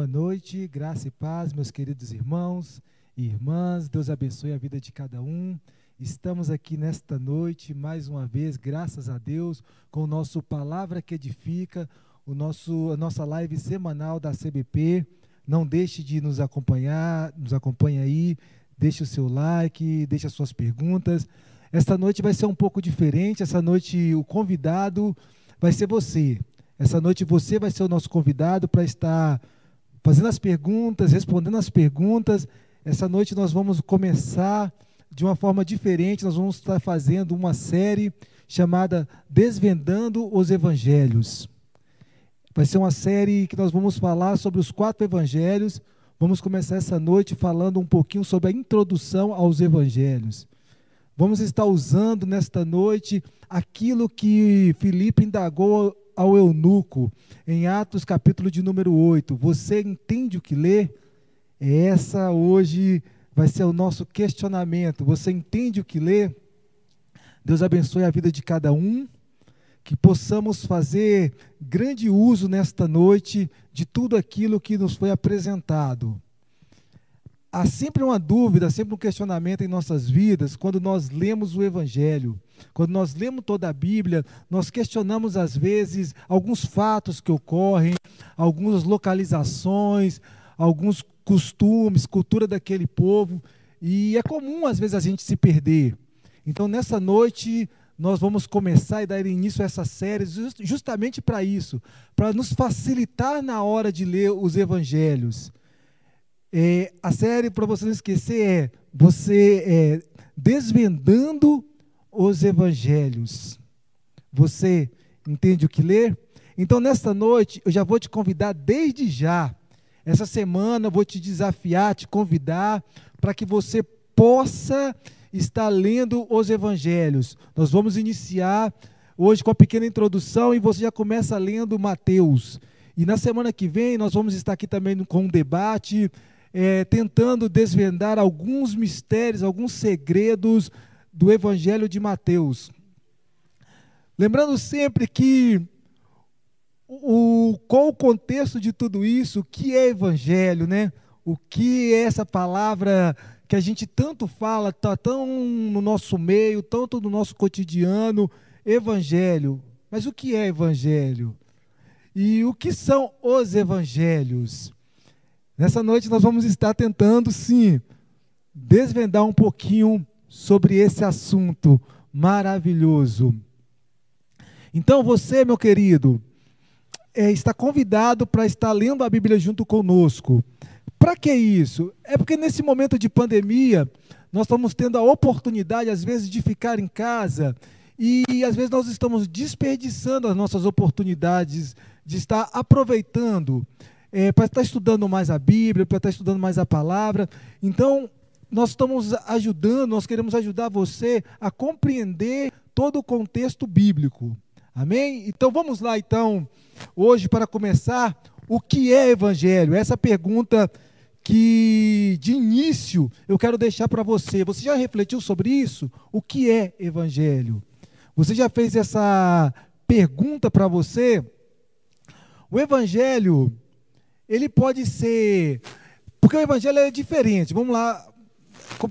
Boa noite, graça e paz, meus queridos irmãos e irmãs. Deus abençoe a vida de cada um. Estamos aqui nesta noite, mais uma vez, graças a Deus, com o nosso Palavra que Edifica, o nosso, a nossa live semanal da CBP. Não deixe de nos acompanhar, nos acompanhe aí, deixe o seu like, deixe as suas perguntas. Esta noite vai ser um pouco diferente, essa noite o convidado vai ser você. Essa noite você vai ser o nosso convidado para estar fazendo as perguntas, respondendo as perguntas. Essa noite nós vamos começar de uma forma diferente, nós vamos estar fazendo uma série chamada Desvendando os Evangelhos. Vai ser uma série que nós vamos falar sobre os quatro evangelhos. Vamos começar essa noite falando um pouquinho sobre a introdução aos evangelhos. Vamos estar usando nesta noite aquilo que Filipe indagou ao eunuco, em Atos capítulo de número 8. Você entende o que lê? Essa hoje vai ser o nosso questionamento. Você entende o que lê? Deus abençoe a vida de cada um, que possamos fazer grande uso nesta noite de tudo aquilo que nos foi apresentado há sempre uma dúvida, sempre um questionamento em nossas vidas quando nós lemos o Evangelho. Quando nós lemos toda a Bíblia, nós questionamos às vezes alguns fatos que ocorrem, algumas localizações, alguns costumes, cultura daquele povo, e é comum às vezes a gente se perder. Então nessa noite nós vamos começar e dar início a essa série justamente para isso, para nos facilitar na hora de ler os evangelhos. É, a série, para você não esquecer, é você é, desvendando os evangelhos. Você entende o que ler? Então, nesta noite, eu já vou te convidar desde já. Essa semana eu vou te desafiar, te convidar para que você possa estar lendo os evangelhos. Nós vamos iniciar hoje com a pequena introdução e você já começa lendo Mateus. E na semana que vem nós vamos estar aqui também com um debate é, tentando desvendar alguns mistérios, alguns segredos do Evangelho de Mateus. Lembrando sempre que o, qual o contexto de tudo isso, o que é Evangelho, né? O que é essa palavra que a gente tanto fala, está tão no nosso meio, tanto no nosso cotidiano, Evangelho. Mas o que é Evangelho? E o que são os Evangelhos? Nessa noite nós vamos estar tentando, sim, desvendar um pouquinho sobre esse assunto maravilhoso. Então você, meu querido, é, está convidado para estar lendo a Bíblia junto conosco. Para que isso? É porque nesse momento de pandemia, nós estamos tendo a oportunidade, às vezes, de ficar em casa e às vezes nós estamos desperdiçando as nossas oportunidades de estar aproveitando é, para estar estudando mais a Bíblia, para estar estudando mais a palavra. Então, nós estamos ajudando, nós queremos ajudar você a compreender todo o contexto bíblico. Amém? Então vamos lá então, hoje para começar, o que é evangelho? Essa pergunta que de início eu quero deixar para você. Você já refletiu sobre isso? O que é evangelho? Você já fez essa pergunta para você? O evangelho ele pode ser. Porque o evangelho é diferente. Vamos lá,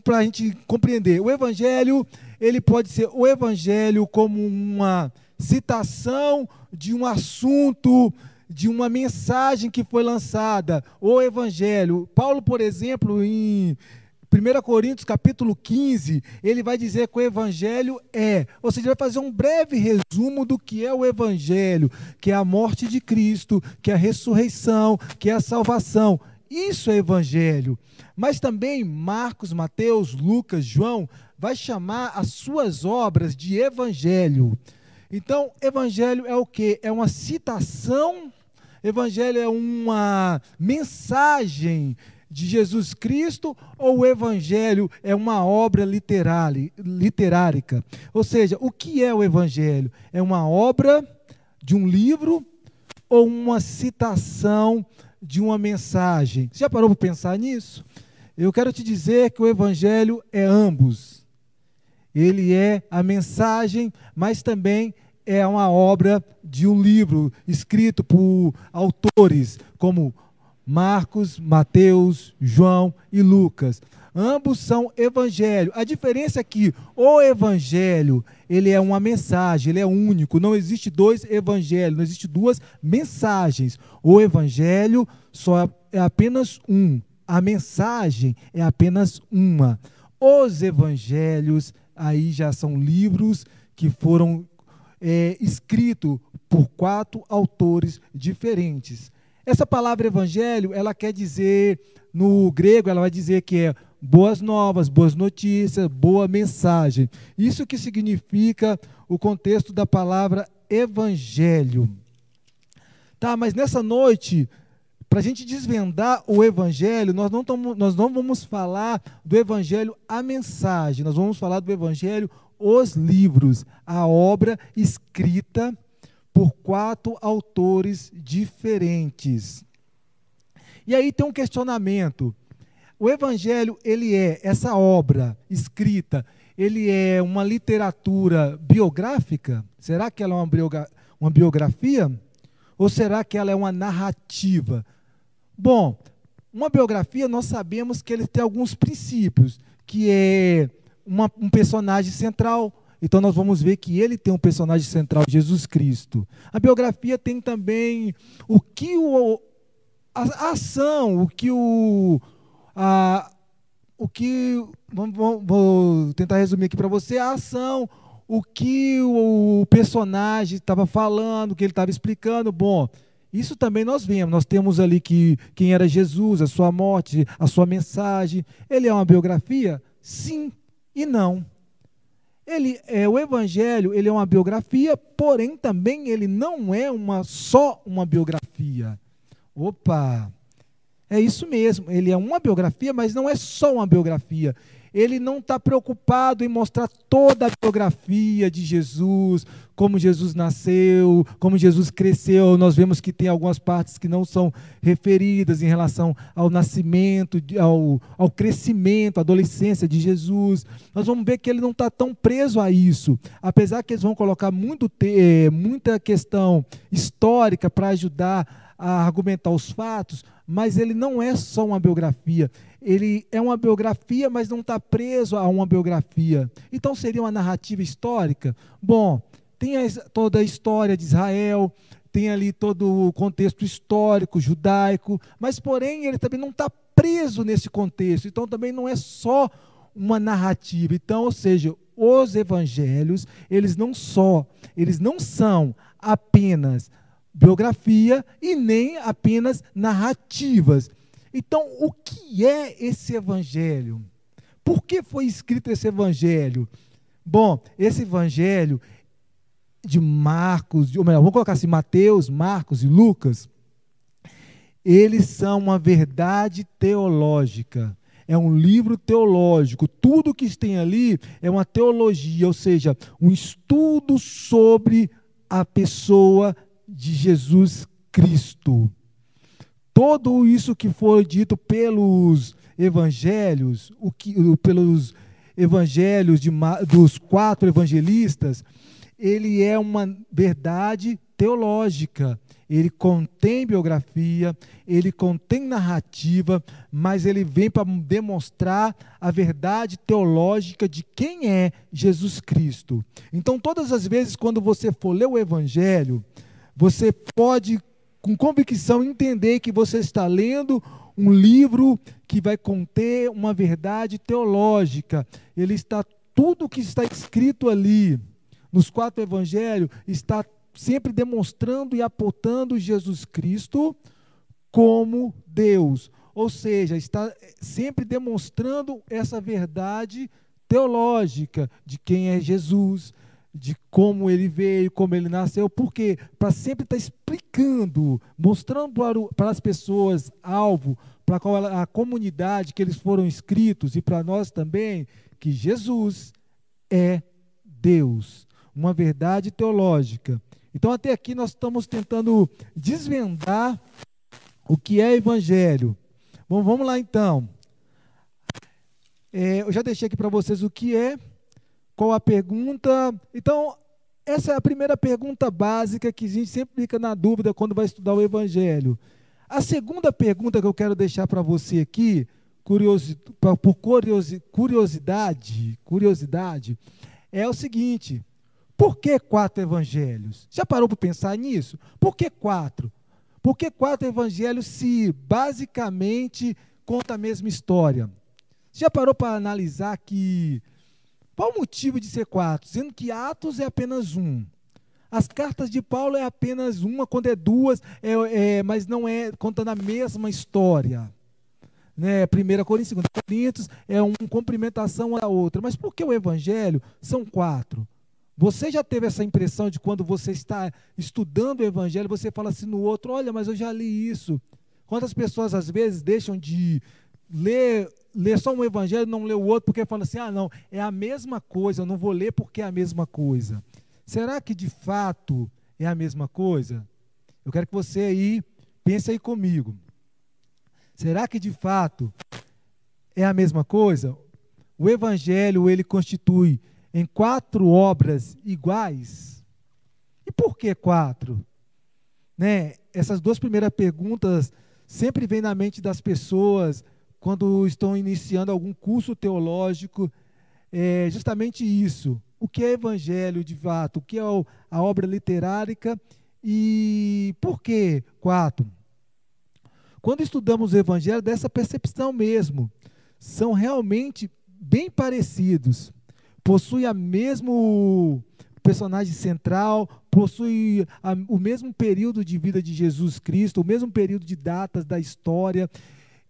para a gente compreender. O evangelho, ele pode ser o evangelho como uma citação de um assunto, de uma mensagem que foi lançada. O evangelho. Paulo, por exemplo, em 1 Coríntios capítulo 15, ele vai dizer que o evangelho é, ou seja, ele vai fazer um breve resumo do que é o evangelho, que é a morte de Cristo, que é a ressurreição, que é a salvação. Isso é evangelho. Mas também Marcos, Mateus, Lucas, João vai chamar as suas obras de evangelho. Então, evangelho é o que? É uma citação, evangelho é uma mensagem de Jesus Cristo ou o Evangelho é uma obra literárica? Ou seja, o que é o Evangelho? É uma obra de um livro ou uma citação de uma mensagem? Você já parou para pensar nisso? Eu quero te dizer que o Evangelho é ambos. Ele é a mensagem, mas também é uma obra de um livro escrito por autores como Marcos, Mateus, João e Lucas. Ambos são evangelho. A diferença é que o evangelho, ele é uma mensagem, ele é único. Não existe dois evangelhos, não existe duas mensagens. O evangelho só é apenas um. A mensagem é apenas uma. Os evangelhos aí já são livros que foram é, escritos por quatro autores diferentes. Essa palavra evangelho, ela quer dizer, no grego, ela vai dizer que é boas novas, boas notícias, boa mensagem. Isso que significa o contexto da palavra evangelho. Tá, mas nessa noite, para a gente desvendar o evangelho, nós não, tamo, nós não vamos falar do evangelho a mensagem, nós vamos falar do evangelho os livros, a obra escrita por quatro autores diferentes. E aí tem um questionamento. O evangelho, ele é essa obra escrita, ele é uma literatura biográfica? Será que ela é uma, biografia? Ou será que ela é uma narrativa? Bom, uma biografia nós sabemos que ele tem alguns princípios, que é uma, um personagem central, então nós vamos ver que ele tem um personagem central, Jesus Cristo. A biografia tem também o que o, a, ação, o que o. A, o que. Vamos, vamos, vou tentar resumir aqui para você, a ação, o que o personagem estava falando, o que ele estava explicando. Bom, isso também nós vemos. Nós temos ali que quem era Jesus, a sua morte, a sua mensagem. Ele é uma biografia? Sim e não. Ele é o evangelho, ele é uma biografia, porém também ele não é uma só uma biografia. Opa! É isso mesmo, ele é uma biografia, mas não é só uma biografia ele não está preocupado em mostrar toda a biografia de Jesus, como Jesus nasceu, como Jesus cresceu. Nós vemos que tem algumas partes que não são referidas em relação ao nascimento, ao, ao crescimento, à adolescência de Jesus. Nós vamos ver que ele não está tão preso a isso, apesar que eles vão colocar muito, eh, muita questão histórica para ajudar a argumentar os fatos, mas ele não é só uma biografia, ele é uma biografia, mas não está preso a uma biografia. Então seria uma narrativa histórica? Bom, tem toda a história de Israel, tem ali todo o contexto histórico, judaico, mas porém ele também não está preso nesse contexto, então também não é só uma narrativa. Então, ou seja, os evangelhos, eles não só, eles não são apenas biografia e nem apenas narrativas. Então, o que é esse evangelho? Por que foi escrito esse evangelho? Bom, esse evangelho de Marcos, ou melhor, vou colocar assim, Mateus, Marcos e Lucas, eles são uma verdade teológica. É um livro teológico. Tudo que tem ali é uma teologia, ou seja, um estudo sobre a pessoa de Jesus Cristo todo isso que foi dito pelos evangelhos, o que, pelos evangelhos de, dos quatro evangelistas, ele é uma verdade teológica. Ele contém biografia, ele contém narrativa, mas ele vem para demonstrar a verdade teológica de quem é Jesus Cristo. Então, todas as vezes, quando você for ler o Evangelho, você pode com convicção entender que você está lendo um livro que vai conter uma verdade teológica. Ele está tudo que está escrito ali nos quatro evangelhos está sempre demonstrando e apontando Jesus Cristo como Deus. Ou seja, está sempre demonstrando essa verdade teológica de quem é Jesus, de como ele veio, como ele nasceu, porque para sempre estar tá explicando, mostrando para, as pessoas alvo, para qual a comunidade que eles foram escritos e para nós também, que Jesus é Deus, uma verdade teológica. Então até aqui nós estamos tentando desvendar o que é evangelho. Bom, vamos lá então. É, eu já deixei aqui para vocês o que é qual a pergunta? Então, essa é a primeira pergunta básica que a gente sempre fica na dúvida quando vai estudar o Evangelho. A segunda pergunta que eu quero deixar para você aqui, curiosi, por curiosi, curiosidade, curiosidade, é o seguinte: por que quatro evangelhos? Já parou para pensar nisso? Por que quatro? Por que quatro evangelhos se basicamente conta a mesma história? Já parou para analisar que qual o motivo de ser quatro? Sendo que Atos é apenas um. As cartas de Paulo é apenas uma, quando é duas, é, é, mas não é contando a mesma história. Né? 1 Coríntios, 2 Coríntios é uma cumprimentação a outra. Mas por que o Evangelho são quatro? Você já teve essa impressão de quando você está estudando o Evangelho, você fala assim no outro: olha, mas eu já li isso. Quantas pessoas às vezes deixam de ler, ler só um Evangelho e não ler o outro porque fala assim: ah, não, é a mesma coisa, eu não vou ler porque é a mesma coisa. Será que de fato é a mesma coisa? Eu quero que você aí pense aí comigo. Será que de fato é a mesma coisa? O evangelho ele constitui em quatro obras iguais? E por que quatro? Né? Essas duas primeiras perguntas sempre vêm na mente das pessoas quando estão iniciando algum curso teológico. É justamente isso o que é evangelho de fato, o que é a obra literária e por que quatro? Quando estudamos o evangelho, dessa percepção mesmo, são realmente bem parecidos, possuem a mesmo personagem central, possui a, o mesmo período de vida de Jesus Cristo, o mesmo período de datas da história.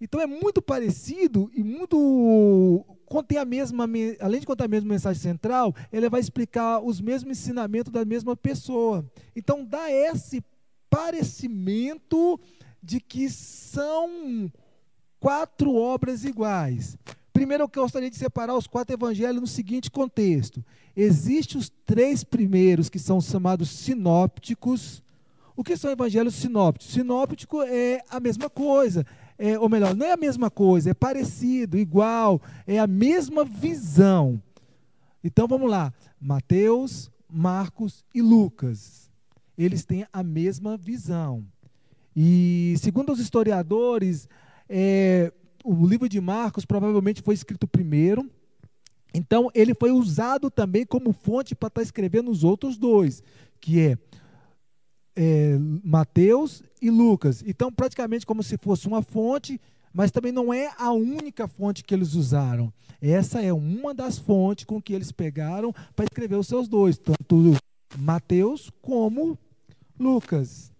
Então é muito parecido e muito contém a mesma, além de contar a mesma mensagem central, ele vai explicar os mesmos ensinamentos da mesma pessoa. Então dá esse parecimento de que são quatro obras iguais. Primeiro, eu gostaria de separar os quatro evangelhos no seguinte contexto: existem os três primeiros que são chamados sinópticos. O que são evangelhos sinópticos? Sinóptico é a mesma coisa, é, ou melhor, não é a mesma coisa, é parecido, igual, é a mesma visão. Então vamos lá: Mateus, Marcos e Lucas. Eles têm a mesma visão. E segundo os historiadores, é, o livro de Marcos provavelmente foi escrito primeiro. Então ele foi usado também como fonte para estar escrevendo os outros dois, que é é, Mateus e Lucas. Então, praticamente como se fosse uma fonte, mas também não é a única fonte que eles usaram. Essa é uma das fontes com que eles pegaram para escrever os seus dois, tanto Mateus como Lucas.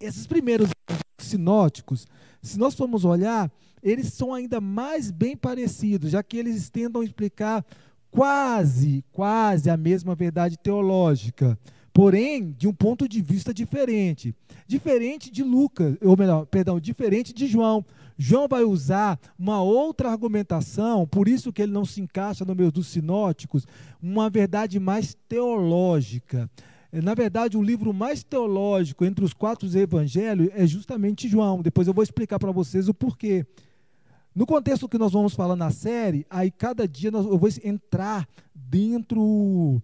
Esses primeiros sinóticos, se nós formos olhar, eles são ainda mais bem parecidos, já que eles tentam explicar quase, quase a mesma verdade teológica porém de um ponto de vista diferente. Diferente de Lucas, ou melhor, perdão, diferente de João. João vai usar uma outra argumentação, por isso que ele não se encaixa no meio dos sinóticos, uma verdade mais teológica. Na verdade, o livro mais teológico entre os quatro evangelhos é justamente João. Depois eu vou explicar para vocês o porquê. No contexto que nós vamos falar na série, aí cada dia nós, eu vou entrar dentro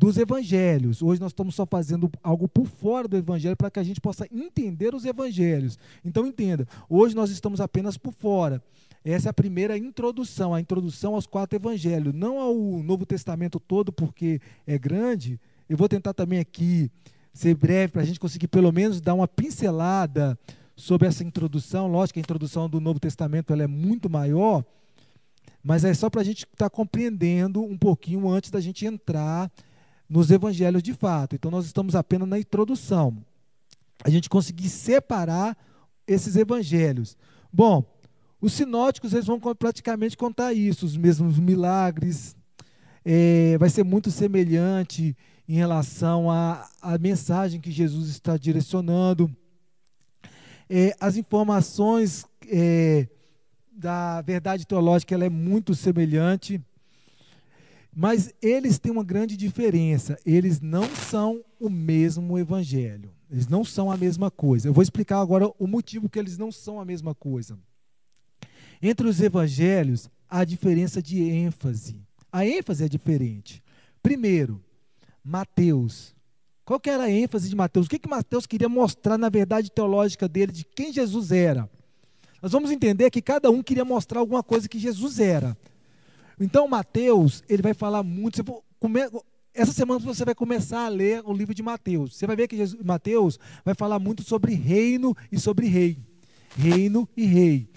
dos evangelhos. Hoje nós estamos só fazendo algo por fora do evangelho para que a gente possa entender os evangelhos. Então entenda, hoje nós estamos apenas por fora. Essa é a primeira introdução, a introdução aos quatro evangelhos, não ao Novo Testamento todo, porque é grande. Eu vou tentar também aqui ser breve para a gente conseguir pelo menos dar uma pincelada sobre essa introdução. Lógico que a introdução do Novo Testamento ela é muito maior, mas é só para a gente estar tá compreendendo um pouquinho antes da gente entrar nos evangelhos de fato. Então nós estamos apenas na introdução. A gente conseguir separar esses evangelhos. Bom, os sinóticos eles vão praticamente contar isso, os mesmos milagres. É, vai ser muito semelhante em relação à, à mensagem que Jesus está direcionando. É, as informações é, da verdade teológica ela é muito semelhante. Mas eles têm uma grande diferença. Eles não são o mesmo evangelho. Eles não são a mesma coisa. Eu vou explicar agora o motivo que eles não são a mesma coisa. Entre os evangelhos, há diferença de ênfase. A ênfase é diferente. Primeiro, Mateus. Qual que era a ênfase de Mateus? O que, que Mateus queria mostrar na verdade teológica dele, de quem Jesus era? Nós vamos entender que cada um queria mostrar alguma coisa que Jesus era. Então, Mateus, ele vai falar muito. Essa semana você vai começar a ler o livro de Mateus. Você vai ver que Jesus, Mateus vai falar muito sobre reino e sobre rei. Reino e rei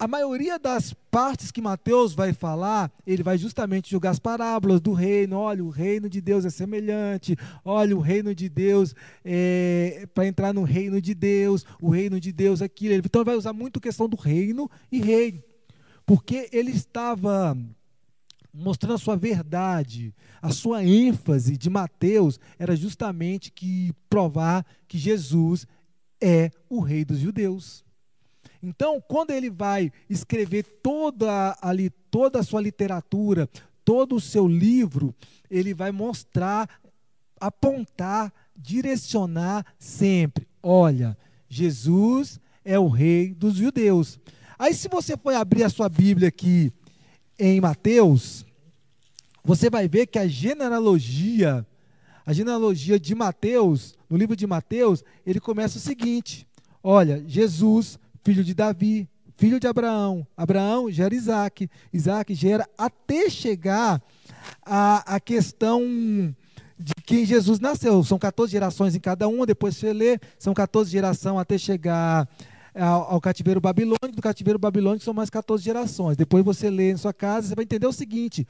a maioria das partes que Mateus vai falar, ele vai justamente julgar as parábolas do reino. Olha, o reino de Deus é semelhante. Olha, o reino de Deus é para entrar no reino de Deus. O reino de Deus é aquilo. Então, ele vai usar muito a questão do reino e rei, porque ele estava mostrando a sua verdade, a sua ênfase de Mateus era justamente que provar que Jesus é o rei dos judeus. Então, quando ele vai escrever toda ali toda a sua literatura, todo o seu livro, ele vai mostrar, apontar, direcionar sempre. Olha, Jesus é o rei dos judeus. Aí se você for abrir a sua Bíblia aqui em Mateus, você vai ver que a genealogia, a genealogia de Mateus, no livro de Mateus, ele começa o seguinte: olha, Jesus filho de Davi, filho de Abraão. Abraão gera Isaac, Isaac gera até chegar a, a questão de quem Jesus nasceu. São 14 gerações em cada uma, depois você lê, são 14 gerações até chegar ao, ao, cativeiro babilônico, do cativeiro babilônico são mais 14 gerações. Depois você lê em sua casa, você vai entender o seguinte.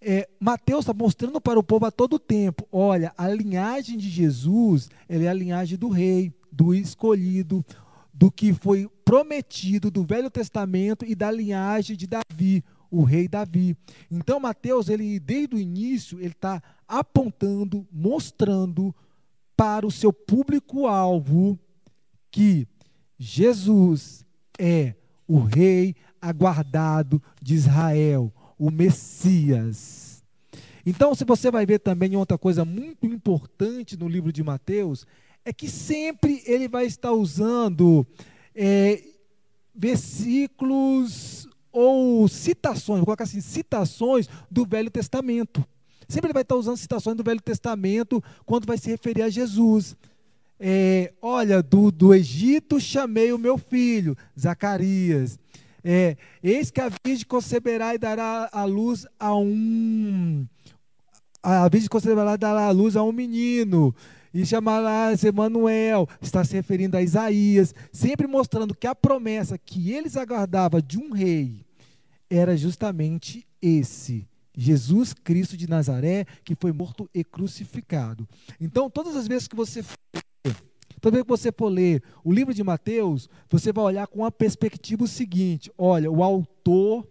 É, Mateus está mostrando para o povo a todo tempo: olha, a linhagem de Jesus é a linhagem do rei, do escolhido, do que foi prometido do Velho Testamento e da linhagem de Davi, o rei Davi. Então Mateus, ele desde o início, ele está apontando, mostrando para o seu público-alvo que Jesus é o rei aguardado de Israel, o Messias. Então, se você vai ver também outra coisa muito importante no livro de Mateus, é que sempre ele vai estar usando é, versículos ou citações, vou colocar assim, citações do Velho Testamento. Sempre ele vai estar usando citações do Velho Testamento quando vai se referir a Jesus. É, olha, do, do Egito chamei o meu filho, Zacarias. É, Eis que a virgem conceberá e dará a luz a um. A virgem conceberá e dará a luz a um menino e chamará Emanuel, está se referindo a Isaías, sempre mostrando que a promessa que eles aguardavam de um rei era justamente esse. Jesus Cristo de Nazaré, que foi morto e crucificado. Então, todas as vezes que você Toda vez que você for ler o livro de Mateus, você vai olhar com a perspectiva seguinte: olha, o autor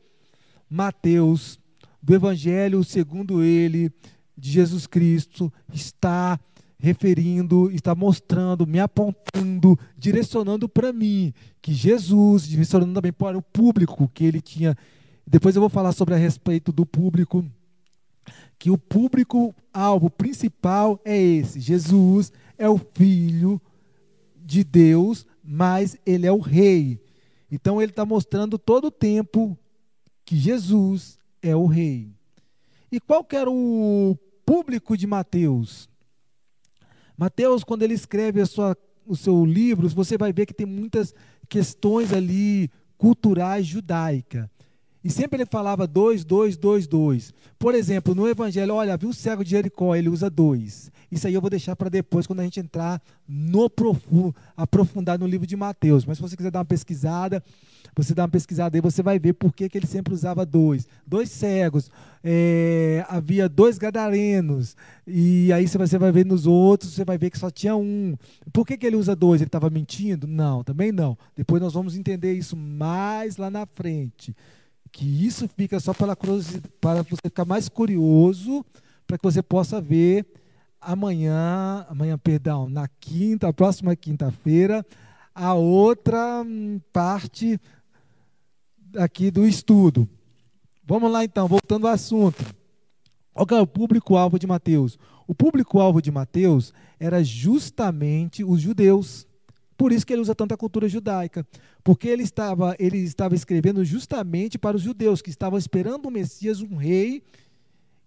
Mateus, do Evangelho segundo ele, de Jesus Cristo, está referindo, está mostrando, me apontando, direcionando para mim que Jesus, direcionando também para o público que ele tinha. Depois eu vou falar sobre a respeito do público, que o público alvo principal é esse. Jesus é o filho de Deus, mas ele é o rei. Então ele está mostrando todo o tempo que Jesus é o rei. E qual que era o público de Mateus? Mateus, quando ele escreve sua, o seu livro, você vai ver que tem muitas questões ali culturais judaicas. E sempre ele falava dois, dois, dois, dois. Por exemplo, no Evangelho, olha, viu o cego de Jericó, ele usa dois. Isso aí eu vou deixar para depois, quando a gente entrar no profundo, aprofundar no livro de Mateus. Mas se você quiser dar uma pesquisada, você dá uma pesquisada aí, você vai ver por que, que ele sempre usava dois. Dois cegos, é, havia dois gadarenos, e aí você vai ver nos outros, você vai ver que só tinha um. Por que, que ele usa dois? Ele estava mentindo? Não, também não. Depois nós vamos entender isso mais lá na frente. Que isso fica só pela para você ficar mais curioso, para que você possa ver amanhã, amanhã, perdão, na quinta, próxima quinta-feira, a outra hum, parte aqui do estudo. Vamos lá então, voltando ao assunto. Qual é o público-alvo de Mateus? O público-alvo de Mateus era justamente os judeus. Por isso que ele usa tanta cultura judaica. Porque ele estava, ele estava escrevendo justamente para os judeus que estavam esperando um Messias, um rei,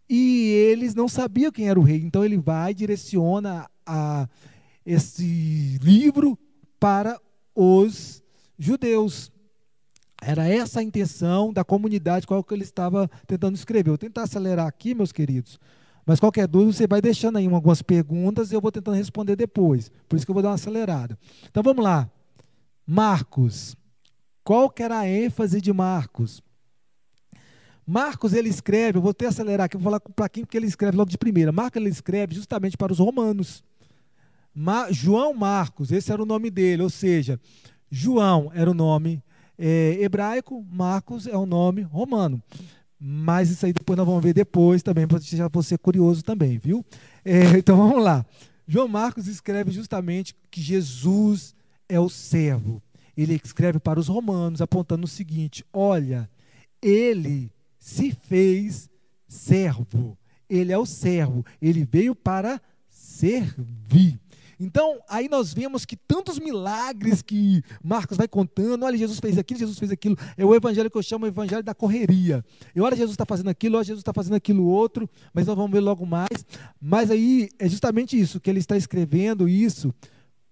e eles não sabiam quem era o rei. Então ele vai e direciona a, esse livro para os judeus. Era essa a intenção da comunidade qual que ele estava tentando escrever. Vou tentar acelerar aqui, meus queridos. Mas qualquer dúvida, você vai deixando aí algumas perguntas e eu vou tentando responder depois. Por isso que eu vou dar uma acelerada. Então vamos lá. Marcos. Qual que era a ênfase de Marcos? Marcos ele escreve, eu vou até acelerar aqui, vou falar para quem porque ele escreve logo de primeira. Marcos ele escreve justamente para os romanos. Ma, João Marcos, esse era o nome dele, ou seja, João era o nome é, hebraico, Marcos é o nome romano. Mas isso aí depois nós vamos ver depois também, para já você curioso também, viu? É, então vamos lá. João Marcos escreve justamente que Jesus é o servo. Ele escreve para os romanos, apontando o seguinte: olha, ele se fez servo. Ele é o servo. Ele veio para servir. Então, aí nós vemos que tantos milagres que Marcos vai contando, olha, Jesus fez aquilo, Jesus fez aquilo, é o evangelho que eu chamo o evangelho da correria. E olha, Jesus está fazendo aquilo, olha, Jesus está fazendo aquilo outro, mas nós vamos ver logo mais. Mas aí é justamente isso, que ele está escrevendo isso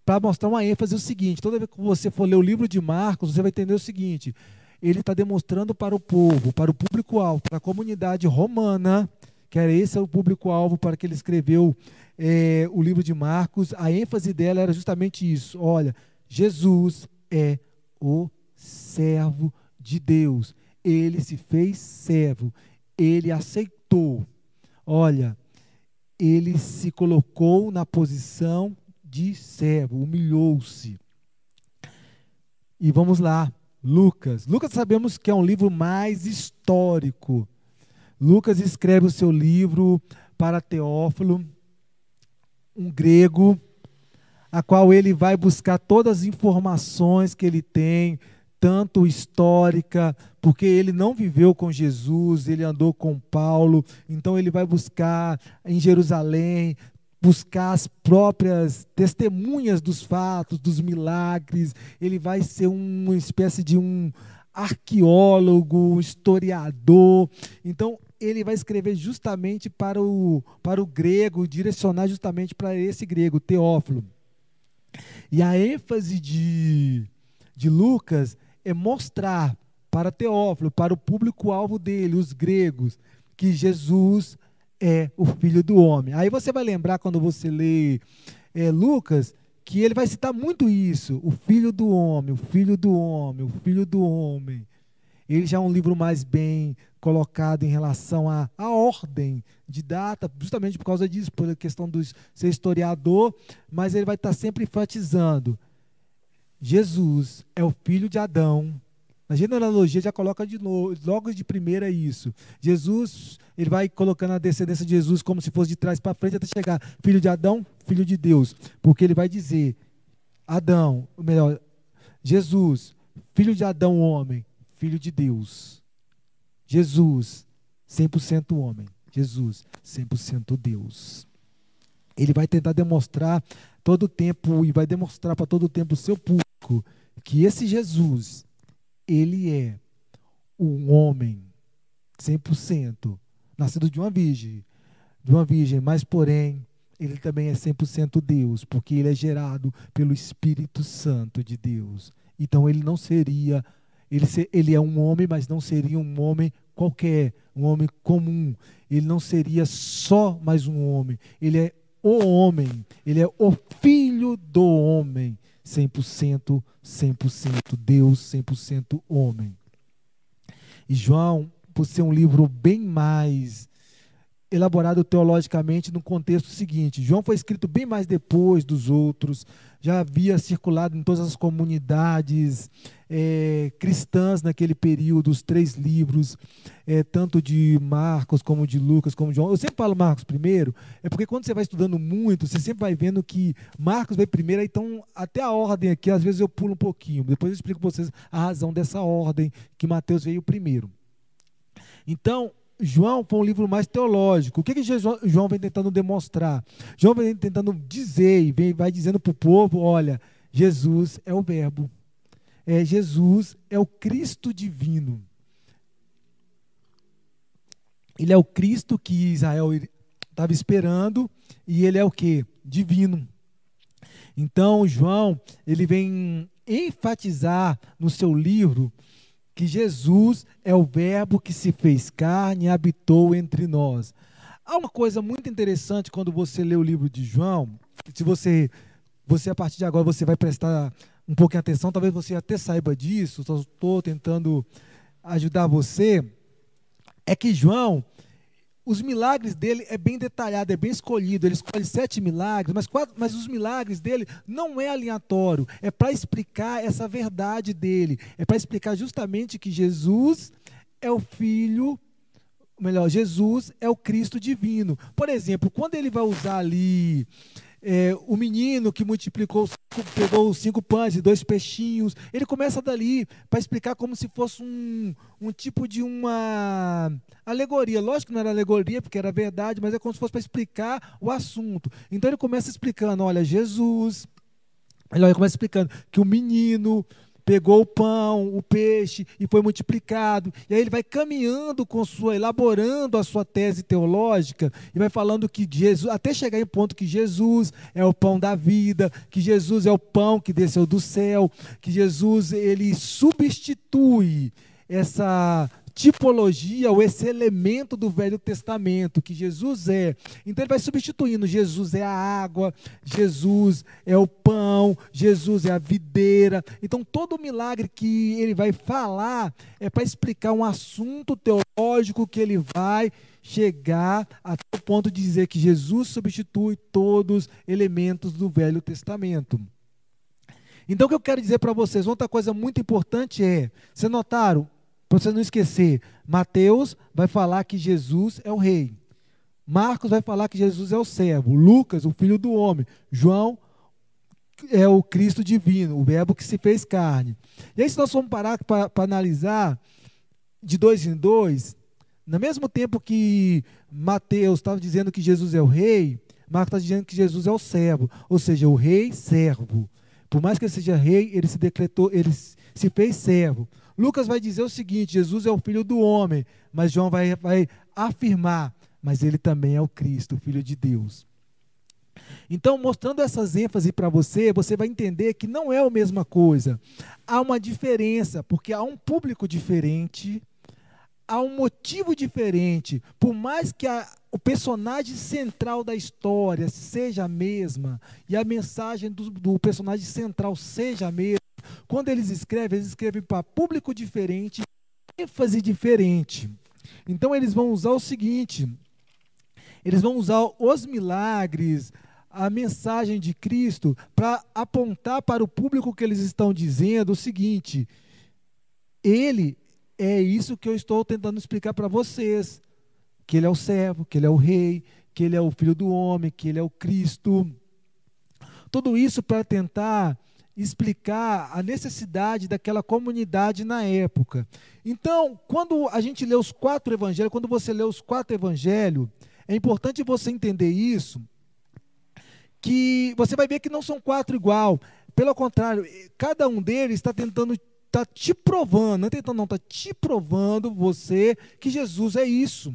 para mostrar uma ênfase o seguinte: toda vez que você for ler o livro de Marcos, você vai entender o seguinte: ele está demonstrando para o povo, para o público-alvo, para a comunidade romana, que era esse é o público-alvo para que ele escreveu é, o livro de Marcos, a ênfase dela era justamente isso. Olha, Jesus é o servo de Deus. Ele se fez servo. Ele aceitou. Olha, ele se colocou na posição de servo, humilhou-se. E vamos lá, Lucas. Lucas sabemos que é um livro mais histórico. Lucas escreve o seu livro para Teófilo, um grego, a qual ele vai buscar todas as informações que ele tem, tanto histórica, porque ele não viveu com Jesus, ele andou com Paulo, então ele vai buscar em Jerusalém, buscar as próprias testemunhas dos fatos, dos milagres, ele vai ser uma espécie de um arqueólogo, historiador. Então, ele vai escrever justamente para o, para o grego, direcionar justamente para esse grego, Teófilo. E a ênfase de, de Lucas é mostrar para Teófilo, para o público-alvo dele, os gregos, que Jesus é o Filho do Homem. Aí você vai lembrar, quando você lê é, Lucas, que ele vai citar muito isso: o Filho do Homem, o Filho do Homem, o Filho do Homem. Ele já é um livro mais bem colocado em relação à, à ordem de data, justamente por causa disso, pela questão de ser historiador, mas ele vai estar sempre enfatizando: Jesus é o filho de Adão. Na genealogia já coloca de novo, logo de primeira isso. Jesus, ele vai colocando a descendência de Jesus como se fosse de trás para frente até chegar filho de Adão, filho de Deus, porque ele vai dizer Adão, melhor, Jesus, filho de Adão, homem, filho de Deus. Jesus, 100% homem. Jesus, 100% Deus. Ele vai tentar demonstrar todo o tempo e vai demonstrar para todo o tempo o seu público que esse Jesus, ele é um homem 100%, nascido de uma virgem, de uma virgem, mas porém ele também é 100% Deus, porque ele é gerado pelo Espírito Santo de Deus. Então ele não seria ele, ele é um homem, mas não seria um homem qualquer, um homem comum. Ele não seria só mais um homem. Ele é o homem. Ele é o filho do homem. 100%, 100% Deus, 100% homem. E João, por ser um livro bem mais elaborado teologicamente no contexto seguinte. João foi escrito bem mais depois dos outros, já havia circulado em todas as comunidades é, cristãs naquele período, os três livros, é, tanto de Marcos como de Lucas, como de João. Eu sempre falo Marcos primeiro, é porque quando você vai estudando muito, você sempre vai vendo que Marcos veio primeiro, então até a ordem aqui, às vezes eu pulo um pouquinho, depois eu explico para vocês a razão dessa ordem que Mateus veio primeiro. Então, João foi um livro mais teológico. O que, que João vem tentando demonstrar? João vem tentando dizer e vem, vai dizendo para o povo: olha, Jesus é o Verbo. É, Jesus é o Cristo divino. ele é o Cristo que Israel estava esperando e ele é o que? Divino. Então, João, ele vem enfatizar no seu livro que Jesus é o Verbo que se fez carne e habitou entre nós. Há uma coisa muito interessante quando você lê o livro de João, se você, você a partir de agora você vai prestar um pouquinho atenção, talvez você até saiba disso, só estou tentando ajudar você, é que João, os milagres dele é bem detalhado, é bem escolhido. Ele escolhe sete milagres, mas, quatro, mas os milagres dele não é aleatório. É para explicar essa verdade dele. É para explicar justamente que Jesus é o Filho, melhor, Jesus é o Cristo divino. Por exemplo, quando ele vai usar ali é, o menino que multiplicou, pegou cinco pães e dois peixinhos. Ele começa dali para explicar como se fosse um, um tipo de uma alegoria. Lógico que não era alegoria, porque era verdade, mas é como se fosse para explicar o assunto. Então ele começa explicando: olha, Jesus. Ele começa explicando que o menino pegou o pão, o peixe e foi multiplicado. E aí ele vai caminhando com sua, elaborando a sua tese teológica e vai falando que Jesus, até chegar em ponto que Jesus é o pão da vida, que Jesus é o pão que desceu do céu, que Jesus ele substitui essa tipologia ou esse elemento do Velho Testamento que Jesus é. Então ele vai substituindo: Jesus é a água, Jesus é o pão, Jesus é a videira. Então todo milagre que ele vai falar é para explicar um assunto teológico que ele vai chegar até o ponto de dizer que Jesus substitui todos os elementos do Velho Testamento. Então, o que eu quero dizer para vocês, outra coisa muito importante é: vocês notaram? Para você não esquecer, Mateus vai falar que Jesus é o rei. Marcos vai falar que Jesus é o servo. Lucas, o filho do homem. João é o Cristo divino, o verbo que se fez carne. E aí, se nós formos parar para analisar de dois em dois, no mesmo tempo que Mateus estava dizendo que Jesus é o rei, Marcos está dizendo que Jesus é o servo, ou seja, o rei servo. Por mais que ele seja rei, ele se decretou, ele se fez servo. Lucas vai dizer o seguinte: Jesus é o filho do homem, mas João vai, vai afirmar, mas ele também é o Cristo, o filho de Deus. Então, mostrando essas ênfases para você, você vai entender que não é a mesma coisa. Há uma diferença, porque há um público diferente, há um motivo diferente. Por mais que a, o personagem central da história seja a mesma, e a mensagem do, do personagem central seja a mesma, quando eles escrevem, eles escrevem para público diferente, ênfase diferente. Então eles vão usar o seguinte: eles vão usar os milagres, a mensagem de Cristo para apontar para o público que eles estão dizendo o seguinte: ele é isso que eu estou tentando explicar para vocês, que ele é o servo, que ele é o rei, que ele é o filho do homem, que ele é o Cristo. Tudo isso para tentar explicar a necessidade daquela comunidade na época. Então, quando a gente lê os quatro evangelhos, quando você lê os quatro evangelhos, é importante você entender isso, que você vai ver que não são quatro igual. Pelo contrário, cada um deles está tentando, está te provando, não é tentando não, está te provando você que Jesus é isso.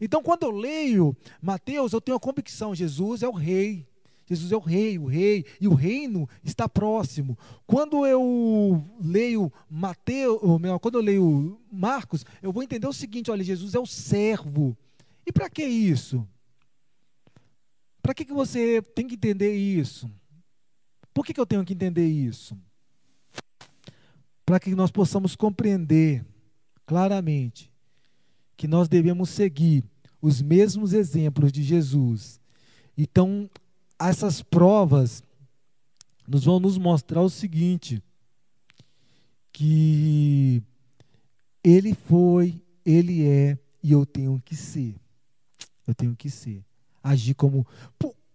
Então, quando eu leio Mateus, eu tenho a convicção, Jesus é o rei. Jesus é o rei, o rei, e o reino está próximo. Quando eu leio Mateus, melhor, quando eu leio Marcos, eu vou entender o seguinte: olha, Jesus é o servo. E para que isso? Para que, que você tem que entender isso? Por que, que eu tenho que entender isso? Para que nós possamos compreender claramente que nós devemos seguir os mesmos exemplos de Jesus. Então, essas provas nos vão nos mostrar o seguinte: que ele foi, ele é e eu tenho que ser. Eu tenho que ser. Agir como.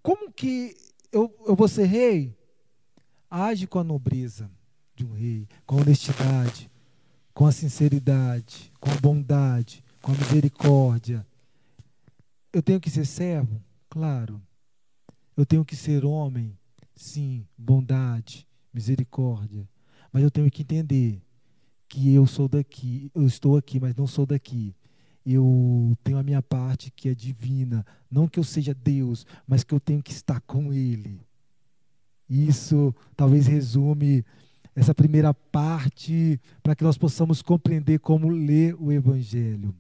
Como que eu, eu vou ser rei? Age com a nobreza de um rei, com a honestidade, com a sinceridade, com a bondade, com a misericórdia. Eu tenho que ser servo? Claro. Eu tenho que ser homem, sim, bondade, misericórdia. Mas eu tenho que entender que eu sou daqui, eu estou aqui, mas não sou daqui. eu tenho a minha parte que é divina. Não que eu seja Deus, mas que eu tenho que estar com Ele. Isso talvez resume essa primeira parte para que nós possamos compreender como ler o Evangelho.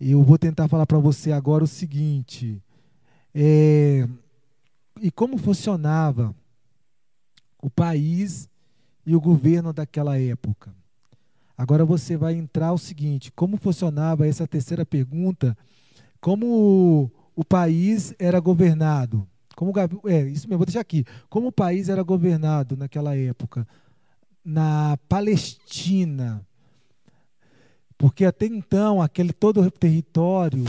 Eu vou tentar falar para você agora o seguinte: é, e como funcionava o país e o governo daquela época. Agora você vai entrar o seguinte: como funcionava essa terceira pergunta? Como o, o país era governado? Como é isso mesmo, vou deixar aqui. Como o país era governado naquela época na Palestina? Porque até então aquele todo o território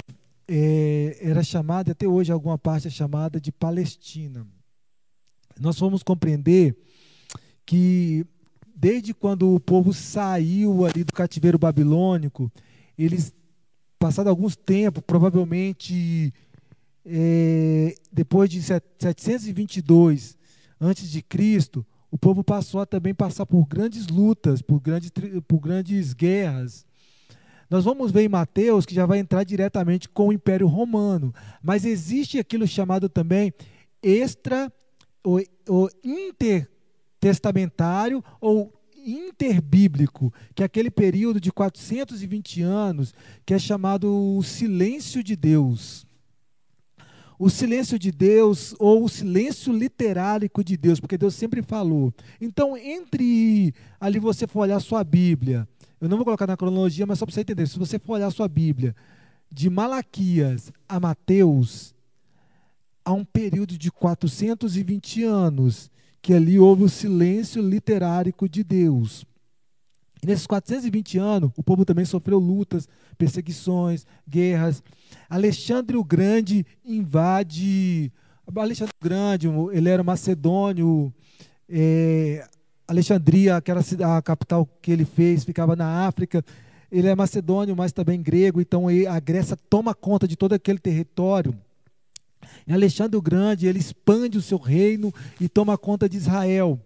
é, era chamado, até hoje alguma parte é chamada de Palestina. Nós vamos compreender que desde quando o povo saiu ali do cativeiro babilônico, eles, passado alguns tempos, provavelmente é, depois de 722 antes de Cristo, o povo passou a também passar por grandes lutas, por grandes, por grandes guerras. Nós vamos ver em Mateus que já vai entrar diretamente com o Império Romano, mas existe aquilo chamado também extra ou, ou intertestamentário ou interbíblico, que é aquele período de 420 anos que é chamado o silêncio de Deus. O silêncio de Deus ou o silêncio literárico de Deus, porque Deus sempre falou. Então, entre ali você for olhar sua Bíblia, eu não vou colocar na cronologia, mas só para você entender, se você for olhar sua Bíblia, de Malaquias a Mateus, há um período de 420 anos que ali houve o silêncio literárico de Deus. E nesses 420 anos, o povo também sofreu lutas, perseguições, guerras. Alexandre o Grande invade. Alexandre o Grande, ele era macedônio. É, Alexandria, que era a capital que ele fez, ficava na África. Ele é macedônio, mas também grego, então a Grécia toma conta de todo aquele território. E Alexandre o Grande, ele expande o seu reino e toma conta de Israel.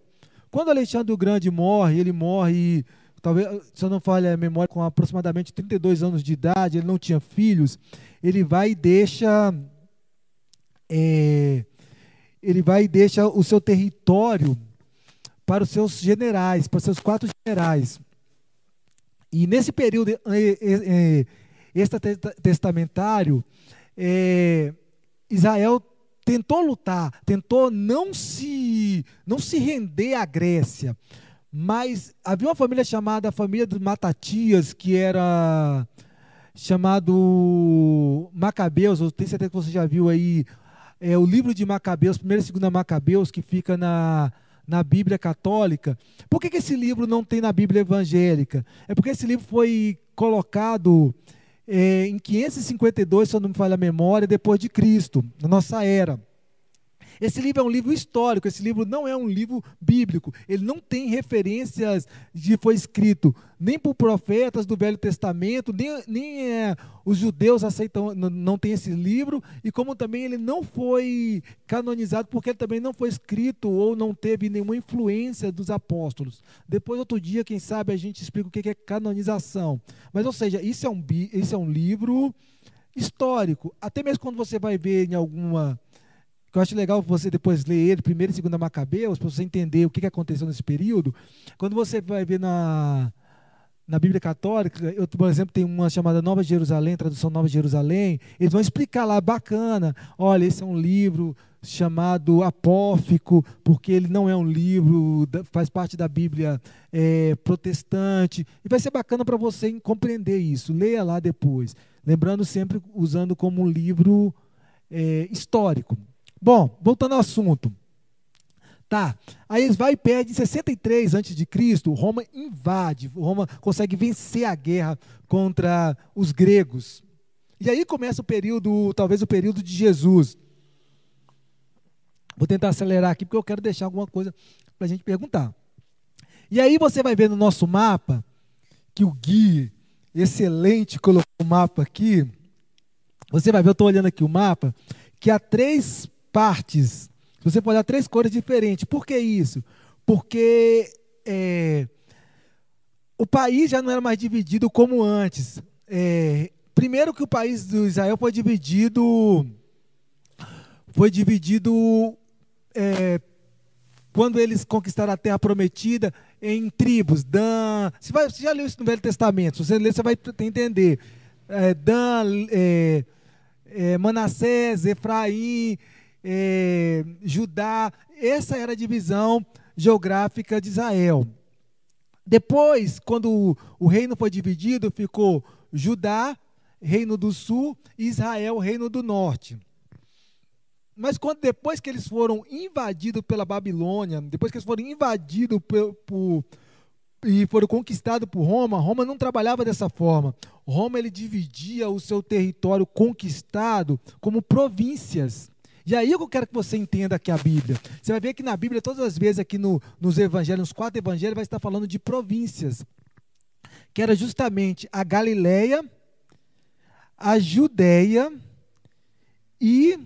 Quando Alexandre o Grande morre, ele morre, talvez, se eu não falha a memória, com aproximadamente 32 anos de idade, ele não tinha filhos, ele vai e deixa. É, ele vai e deixa o seu território para os seus generais, para os seus quatro generais. E nesse período é, é, extratestamentário, é, Israel tentou lutar, tentou não se, não se render à Grécia. Mas havia uma família chamada a família dos Matatias, que era chamado Macabeus, eu tenho certeza que você já viu aí é, o livro de Macabeus, primeira e segunda Macabeus, que fica na, na Bíblia católica. Por que, que esse livro não tem na Bíblia evangélica? É porque esse livro foi colocado é, em 552, se eu não me falha a memória, depois de Cristo, na nossa era. Esse livro é um livro histórico, esse livro não é um livro bíblico. Ele não tem referências de foi escrito nem por profetas do Velho Testamento, nem, nem é, os judeus aceitam, não, não tem esse livro, e como também ele não foi canonizado, porque ele também não foi escrito ou não teve nenhuma influência dos apóstolos. Depois, outro dia, quem sabe, a gente explica o que é canonização. Mas, ou seja, isso é um, isso é um livro histórico. Até mesmo quando você vai ver em alguma eu acho legal você depois ler ele, primeiro e segunda Macabeus, para você entender o que aconteceu nesse período. Quando você vai ver na, na Bíblia Católica, eu, por exemplo, tem uma chamada Nova Jerusalém, tradução Nova Jerusalém, eles vão explicar lá, bacana, olha, esse é um livro chamado apófico, porque ele não é um livro, faz parte da Bíblia é, protestante, e vai ser bacana para você compreender isso, leia lá depois, lembrando sempre usando como um livro é, histórico, Bom, voltando ao assunto. Tá. Aí eles vai e perde em 63 a.C., Roma invade, Roma consegue vencer a guerra contra os gregos. E aí começa o período, talvez o período de Jesus. Vou tentar acelerar aqui porque eu quero deixar alguma coisa para a gente perguntar. E aí você vai ver no nosso mapa que o Gui, excelente, colocou o mapa aqui. Você vai ver, eu estou olhando aqui o mapa, que há três partes. Você pode dar três cores diferentes. Por que isso? Porque é, o país já não era mais dividido como antes. é, primeiro que o país do Israel foi dividido, foi dividido é, quando eles conquistaram a terra prometida em tribos, Dan, você, vai, você já leu isso no Velho Testamento, se você ler, você vai entender. É, Dan, é, é, Manassés, Efraim, é, Judá, essa era a divisão geográfica de Israel. Depois, quando o, reino foi dividido, ficou Judá, reino do sul, e Israel, reino do norte. Mas quando depois que eles foram invadidos pela Babilônia, depois que eles foram invadidos por, por, e foram conquistados por Roma, Roma não trabalhava dessa forma. Roma ele dividia o seu território conquistado como províncias. E aí eu quero que você entenda aqui a Bíblia. Você vai ver que na Bíblia, todas as vezes aqui no, nos evangelhos, nos quatro evangelhos, vai estar falando de províncias. Que era justamente a Galileia, a Judéia e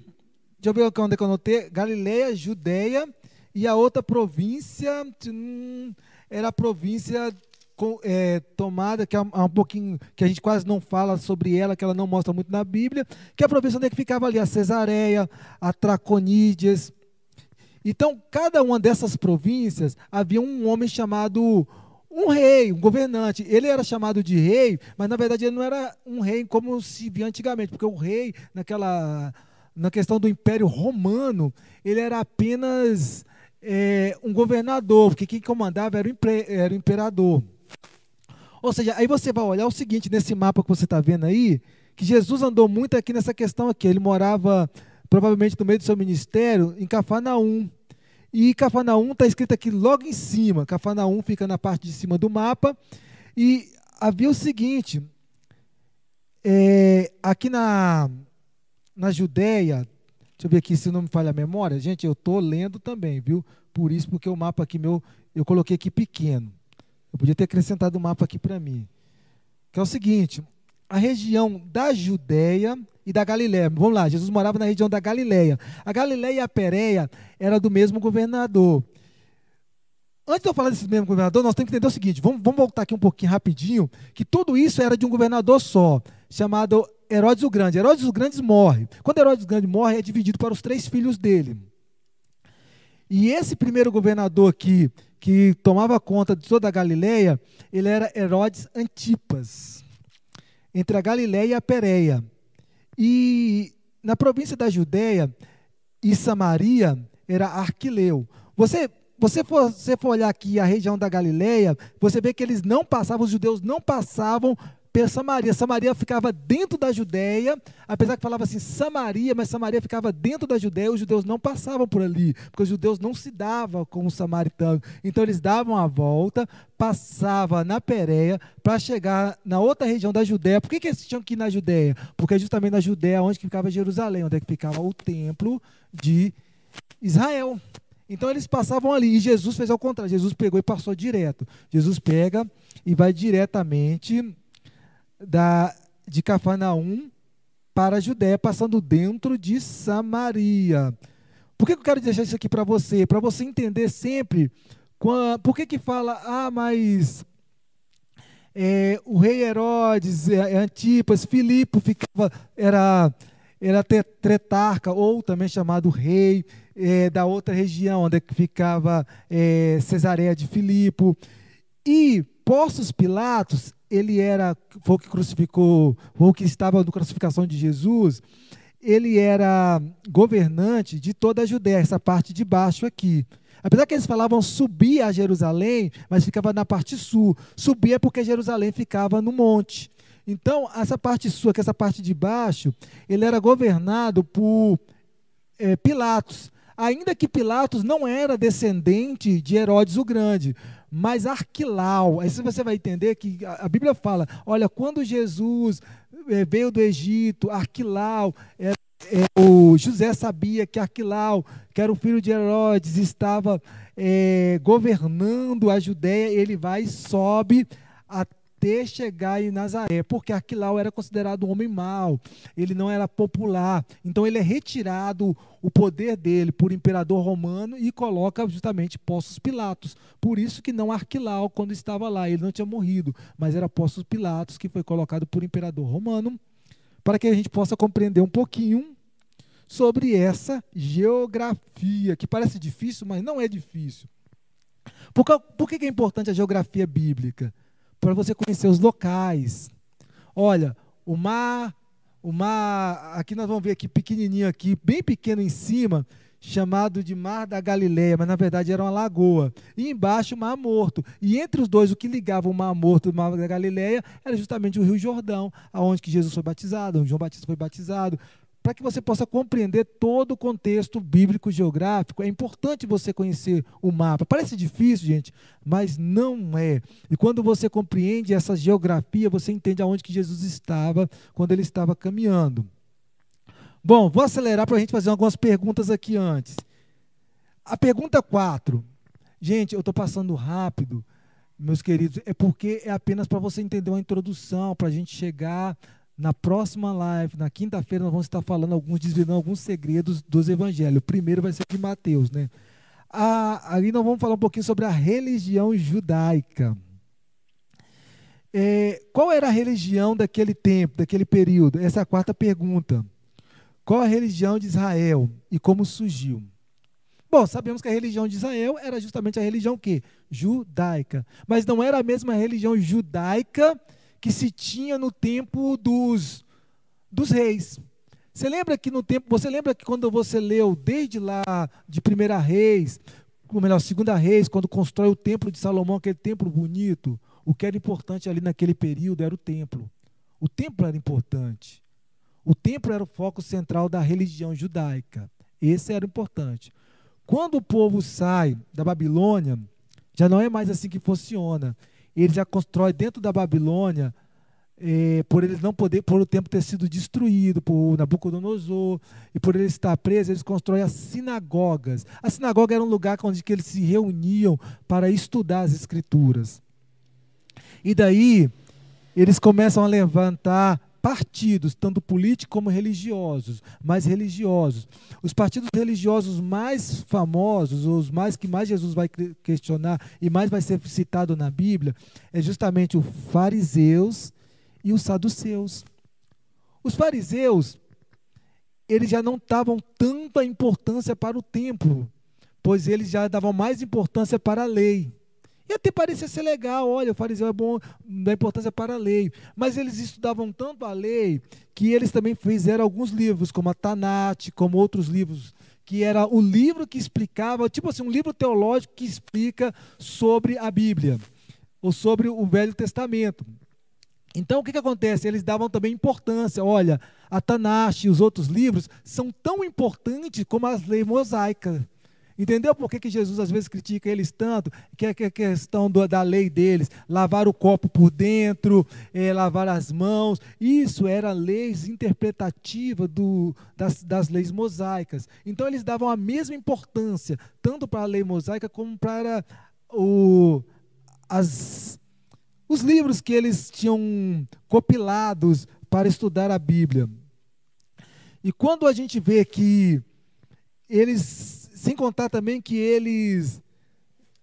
Deixa eu ver onde é que eu anotei. Galileia, Judeia e a outra província hum, era a província é, tomada, que é um, um, pouquinho, que a gente quase não fala sobre ela, que ela não mostra muito na Bíblia, que é a província onde é que ficava ali a Cesareia, a Traconídeas. Então, cada uma dessas províncias havia um homem chamado um rei, um governante. Ele era chamado de rei, mas na verdade ele não era um rei como se via antigamente, porque o rei, naquela na questão do Império Romano, ele era apenas é, um governador, porque quem comandava era o, era o imperador. Ou seja, aí você vai olhar o seguinte, nesse mapa que você está vendo aí, que Jesus andou muito aqui nessa questão aqui. Ele morava, provavelmente, no meio do seu ministério, em Cafarnaum. E Cafarnaum está escrito aqui logo em cima. Cafarnaum fica na parte de cima do mapa. E havia o seguinte, é, aqui na, na Judéia, deixa eu ver aqui se não me falha a memória, gente, eu estou lendo também, viu? Por isso, porque o mapa aqui meu, eu coloquei aqui pequeno. Eu podia ter acrescentado o um mapa aqui para mim. Que é o seguinte, a região da Judéia e da Galiléia. Vamos lá, Jesus morava na região da Galiléia. A Galiléia e a Pérea era do mesmo governador. Antes de eu falar desse mesmo governador, nós temos que entender o seguinte, vamos, vamos voltar aqui um pouquinho rapidinho, que tudo isso era de um governador só, chamado Herodes o Grande. Herodes o Grande morre. Quando Herodes o Grande morre, é dividido para os três filhos dele. E esse primeiro governador aqui, que tomava conta de toda a Galileia, ele era Herodes Antipas, entre a Galileia e a Pérea. E na província da Judéia e Samaria era Arquileu. Você você for, você for olhar aqui a região da Galileia, você vê que eles não passavam, os judeus não passavam pela Samaria. Samaria ficava dentro da Judéia, apesar que falava assim Samaria, mas Samaria ficava dentro da Judéia, os judeus não passavam por ali, porque os judeus não se davam com os samaritanos. Então eles davam a volta, passava na Pérea para chegar na outra região da Judéia. Por que, que eles tinham que ir na Judéia? Porque é justamente na Judéia onde ficava Jerusalém, onde é ficava o templo de Israel. Então eles passavam ali e Jesus fez ao contrário. Jesus pegou e passou direto. Jesus pega e vai diretamente da, de Cafarnaum para a Judéia, passando dentro de Samaria. Por que eu quero deixar isso aqui para você? Para você entender sempre por que, que fala, ah, mas é, o rei Herodes, é, Antipas, Filipe ficava, era, era tretarca, ou também chamado rei, é, da outra região, onde ficava é, Cesareia de Filipe. E Postos Pilatos, ele era, foi o que crucificou, foi o que estava na crucificação de Jesus, ele era governante de toda a Judéia, essa parte de baixo aqui. Apesar que eles falavam subir a Jerusalém, mas ficava na parte sul. Subir é porque Jerusalém ficava no monte. Então, essa parte sul, que essa parte de baixo, ele era governado por é, Pilatos. Ainda que Pilatos não era descendente de Herodes o Grande, mas Arquilau. Aí você vai entender que a Bíblia fala: olha, quando Jesus eh, veio do Egito, Arquilau, é, é, o José sabia que Arquilau, que era o filho de Herodes, estava é, governando a Judéia, ele vai e sobe até chegar em Nazaré, porque Arquilau era considerado um homem mau, ele não era popular. Então ele é retirado o poder dele por imperador romano e coloca justamente Postos Pilatos. Por isso que não Arquilau quando estava lá, ele não tinha morrido, mas era Postos Pilatos que foi colocado por imperador romano, para que a gente possa compreender um pouquinho sobre essa geografia, que parece difícil, mas não é difícil. Por que é importante a geografia bíblica? Para você conhecer os locais. Olha, o mar, o mar, aqui nós vamos ver aqui pequenininho aqui, bem pequeno em cima, chamado de Mar da Galileia, mas na verdade era uma lagoa. E embaixo o Mar Morto. E entre os dois, o que ligava o Mar Morto e o Mar da Galileia era justamente o Rio Jordão, aonde que Jesus foi batizado, onde João Batista foi batizado para que você possa compreender todo o contexto bíblico geográfico, é importante você conhecer o mapa. Parece difícil, gente, mas não é. E quando você compreende essa geografia, você entende aonde que Jesus estava quando ele estava caminhando. Bom, vou acelerar para a gente fazer algumas perguntas aqui antes. A pergunta 4. Gente, eu estou passando rápido, meus queridos, é porque é apenas para você entender uma introdução, para a gente chegar na próxima live, na quinta-feira, nós vamos estar falando alguns, desvendando alguns segredos dos evangelhos. O primeiro vai ser de Mateus, né? Ah, ali nós vamos falar um pouquinho sobre a religião judaica. É, qual era a religião daquele tempo, daquele período? Essa é a quarta pergunta. Qual a religião de Israel e como surgiu? Bom, sabemos que a religião de Israel era justamente a religião que judaica, mas não era a mesma religião judaica que se tinha no tempo dos, dos reis. Você lembra que no tempo, você lembra que quando você leu desde lá de Primeira Reis, ou melhor, Segunda Reis, quando constrói o templo de Salomão, aquele templo bonito, o que era importante ali naquele período era o templo. O templo era importante. O templo era o foco central da religião judaica. Esse era importante. Quando o povo sai da Babilônia, já não é mais assim que funciona ele já constrói dentro da Babilônia, é, por eles não poder, por o tempo ter sido destruído por Nabucodonosor e por ele estar preso, eles constroem as sinagogas. A sinagoga era um lugar onde que eles se reuniam para estudar as escrituras. E daí eles começam a levantar partidos, tanto políticos como religiosos, mais religiosos. Os partidos religiosos mais famosos, os mais que mais Jesus vai questionar e mais vai ser citado na Bíblia, é justamente os fariseus e os saduceus. Os fariseus, eles já não davam tanta importância para o templo, pois eles já davam mais importância para a lei. E até parecia ser legal, olha, o fariseu é bom, dá importância para a lei. Mas eles estudavam tanto a lei que eles também fizeram alguns livros, como a Tanat, como outros livros, que era o livro que explicava, tipo assim, um livro teológico que explica sobre a Bíblia, ou sobre o Velho Testamento. Então, o que, que acontece? Eles davam também importância. Olha, a Tanakh e os outros livros são tão importantes como as leis mosaicas. Entendeu por que, que Jesus às vezes critica eles tanto? Que é a questão do, da lei deles, lavar o copo por dentro, é, lavar as mãos. Isso era leis interpretativa do, das, das leis mosaicas. Então eles davam a mesma importância, tanto para a lei mosaica como para o, as, os livros que eles tinham copilados para estudar a Bíblia. E quando a gente vê que eles sem contar também que eles,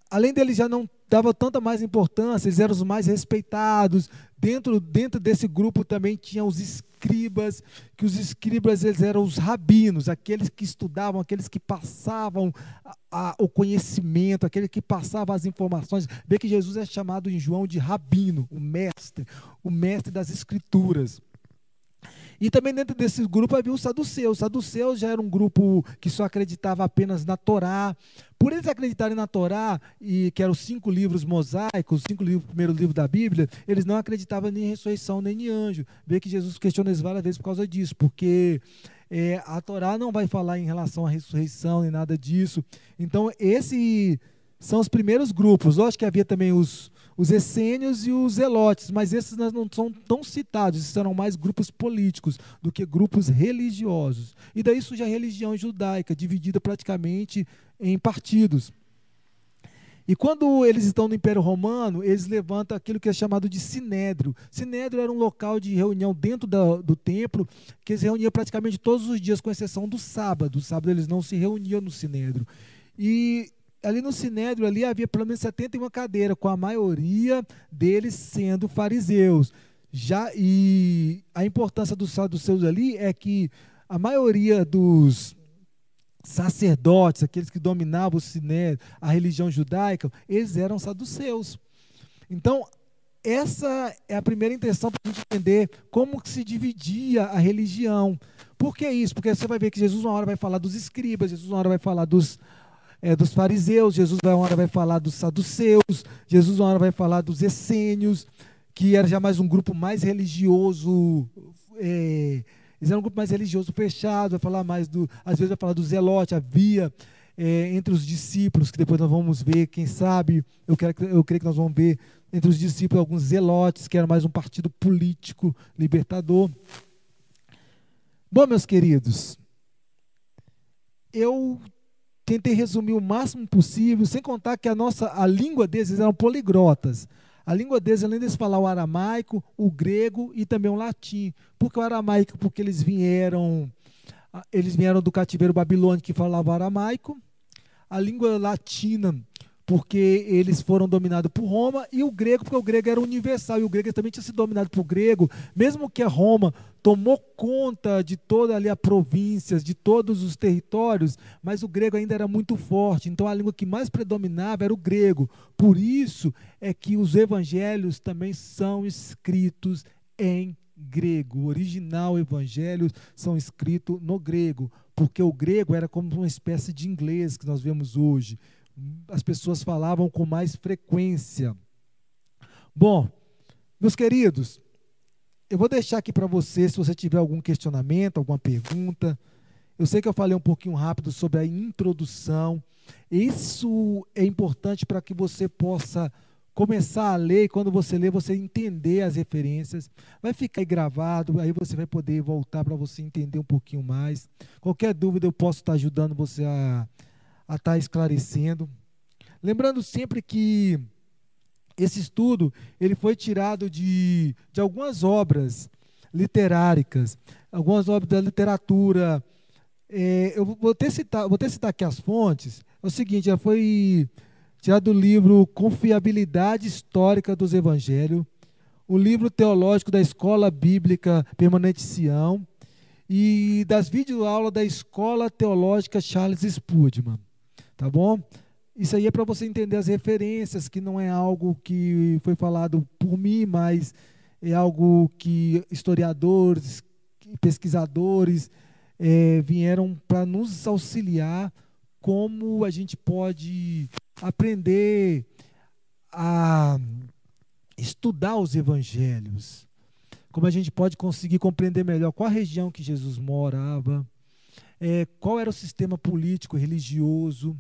além deles já não davam tanta mais importância, eles eram os mais respeitados. Dentro, dentro desse grupo também tinha os escribas, que os escribas eles eram os rabinos, aqueles que estudavam, aqueles que passavam a, a, o conhecimento, aqueles que passavam as informações. Vê que Jesus é chamado em João de rabino, o mestre, o mestre das escrituras. E também dentro desse grupo havia os saduceus. Os saduceus já era um grupo que só acreditava apenas na Torá. Por eles acreditarem na Torá, e que eram os cinco livros mosaicos, os cinco livros, primeiro livro da Bíblia, eles não acreditavam nem em ressurreição, nem em anjo. Vê que Jesus questiona eles várias vezes por causa disso, porque é, a Torá não vai falar em relação à ressurreição, nem nada disso. Então, esses são os primeiros grupos. Lógico que havia também os, os essênios e os zelotes, mas esses não são tão citados, esses serão mais grupos políticos do que grupos religiosos. E daí surge a religião judaica, dividida praticamente em partidos. E quando eles estão no Império Romano, eles levantam aquilo que é chamado de sinédrio. Sinédrio era um local de reunião dentro do, do templo, que eles reuniam praticamente todos os dias, com exceção do sábado. O sábado eles não se reuniam no sinédrio. E ali no sinédrio ali havia pelo menos 71 cadeiras, com a maioria deles sendo fariseus. Já e a importância dos saduceus ali é que a maioria dos sacerdotes, aqueles que dominavam o siné, a religião judaica, eles eram saduceus. Então, essa é a primeira intenção para a gente entender como se dividia a religião. Por que isso? Porque você vai ver que Jesus uma hora vai falar dos escribas, Jesus uma hora vai falar dos, é, dos fariseus, Jesus uma hora vai falar dos saduceus, Jesus uma hora vai falar dos essênios, que era já mais um grupo mais religioso, é, eles eram um grupo mais religioso fechado, vai falar mais do. Às vezes vai falar do zelote, havia é, entre os discípulos, que depois nós vamos ver, quem sabe, eu, quero, eu creio que nós vamos ver entre os discípulos alguns zelotes, que era mais um partido político libertador. Bom, meus queridos, eu tentei resumir o máximo possível, sem contar que a nossa a língua deles eram poliglotas. A língua deles, além de falar o aramaico, o grego e também o latim. Por que o aramaico? Porque eles vieram, eles vieram do cativeiro babilônico que falava aramaico. A língua latina porque eles foram dominados por Roma, e o grego, porque o grego era universal, e o grego também tinha sido dominado por grego, mesmo que a Roma tomou conta de toda ali a províncias, de todos os territórios, mas o grego ainda era muito forte, então a língua que mais predominava era o grego. Por isso é que os evangelhos também são escritos em grego. O original evangelhos são escritos no grego, porque o grego era como uma espécie de inglês que nós vemos hoje as pessoas falavam com mais frequência. Bom, meus queridos, eu vou deixar aqui para você, se você tiver algum questionamento, alguma pergunta. Eu sei que eu falei um pouquinho rápido sobre a introdução. Isso é importante para que você possa começar a ler e quando você ler, você entender as referências. Vai ficar aí gravado, aí você vai poder voltar para você entender um pouquinho mais. Qualquer dúvida eu posso estar ajudando você a a estar tá esclarecendo. Lembrando sempre que esse estudo ele foi tirado de, de algumas obras literárias, algumas obras da literatura. É, eu vou ter, citar, vou ter citar aqui as fontes. É o seguinte, já foi tirado do livro Confiabilidade Histórica dos Evangelhos, o livro teológico da Escola Bíblica Permanente Sião e das videoaulas da Escola Teológica Charles Spurgeon. Tá bom? Isso aí é para você entender as referências, que não é algo que foi falado por mim, mas é algo que historiadores, pesquisadores é, vieram para nos auxiliar como a gente pode aprender a estudar os evangelhos, como a gente pode conseguir compreender melhor qual a região que Jesus morava, é, qual era o sistema político, religioso.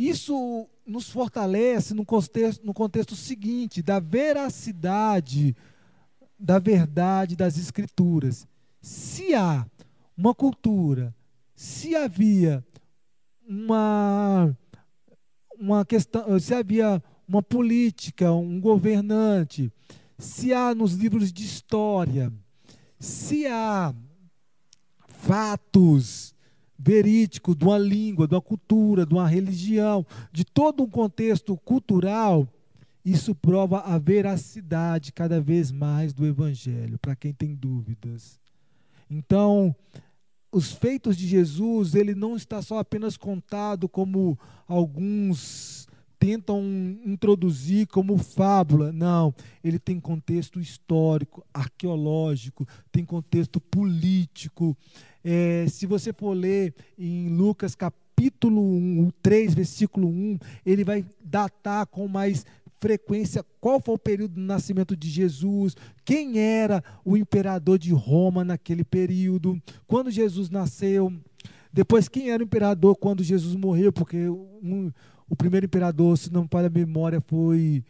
Isso nos fortalece no contexto, no contexto seguinte, da veracidade, da verdade das Escrituras. Se há uma cultura, se havia uma, uma questão, se havia uma política, um governante, se há nos livros de história, se há fatos verídicos de uma língua, de uma cultura, de uma religião, de todo um contexto cultural, isso prova a veracidade cada vez mais do Evangelho, para quem tem dúvidas. Então, os feitos de Jesus, ele não está só apenas contado como alguns tentam introduzir como fábula. Não, ele tem contexto histórico, arqueológico, tem contexto político. É, se você for ler em Lucas capítulo 1, 3, versículo 1, ele vai datar com mais frequência qual foi o período do nascimento de Jesus, quem era o imperador de Roma naquele período, quando Jesus nasceu, depois quem era o imperador quando Jesus morreu, porque um, o primeiro imperador, se não me falha a memória, foi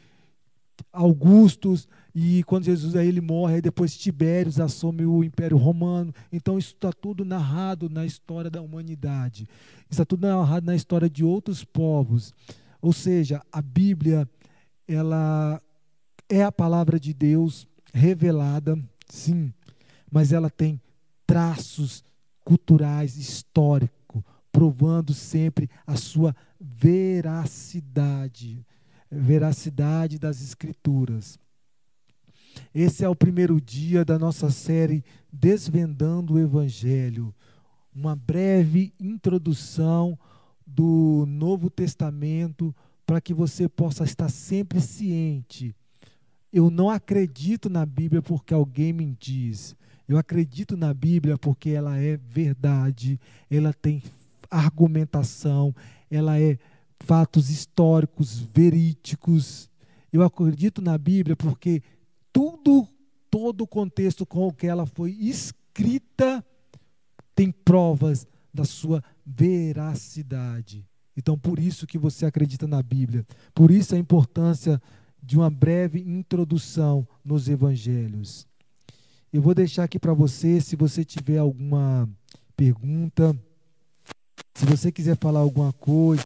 Augustus, e quando Jesus aí ele morre, aí depois Tibérios assume o Império Romano. Então isso está tudo narrado na história da humanidade. Está tudo narrado na história de outros povos. Ou seja, a Bíblia, ela é a palavra de Deus revelada, sim, mas ela tem traços culturais, históricos, provando sempre a sua veracidade, veracidade das Escrituras. Esse é o primeiro dia da nossa série Desvendando o Evangelho, uma breve introdução do Novo Testamento para que você possa estar sempre ciente. Eu não acredito na Bíblia porque alguém me diz. Eu acredito na Bíblia porque ela é verdade, ela tem argumentação, ela é fatos históricos, verídicos. Eu acredito na Bíblia porque tudo, todo o contexto com o que ela foi escrita tem provas da sua veracidade. Então, por isso que você acredita na Bíblia. Por isso a importância de uma breve introdução nos evangelhos. Eu vou deixar aqui para você, se você tiver alguma pergunta, se você quiser falar alguma coisa,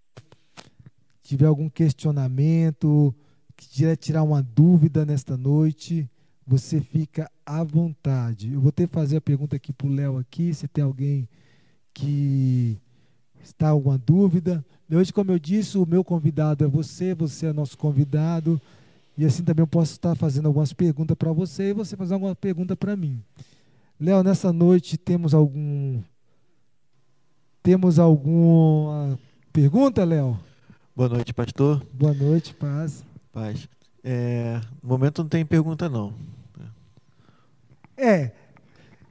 tiver algum questionamento, quiser tirar uma dúvida nesta noite, você fica à vontade. Eu vou ter que fazer a pergunta aqui para o Léo aqui, se tem alguém que está alguma dúvida. Hoje, como eu disse, o meu convidado é você, você é nosso convidado. E assim também eu posso estar fazendo algumas perguntas para você e você fazer alguma pergunta para mim. Léo, nessa noite temos algum. Temos alguma pergunta, Léo? Boa noite, pastor. Boa noite, paz. Paz. É, no momento não tem pergunta, não. É.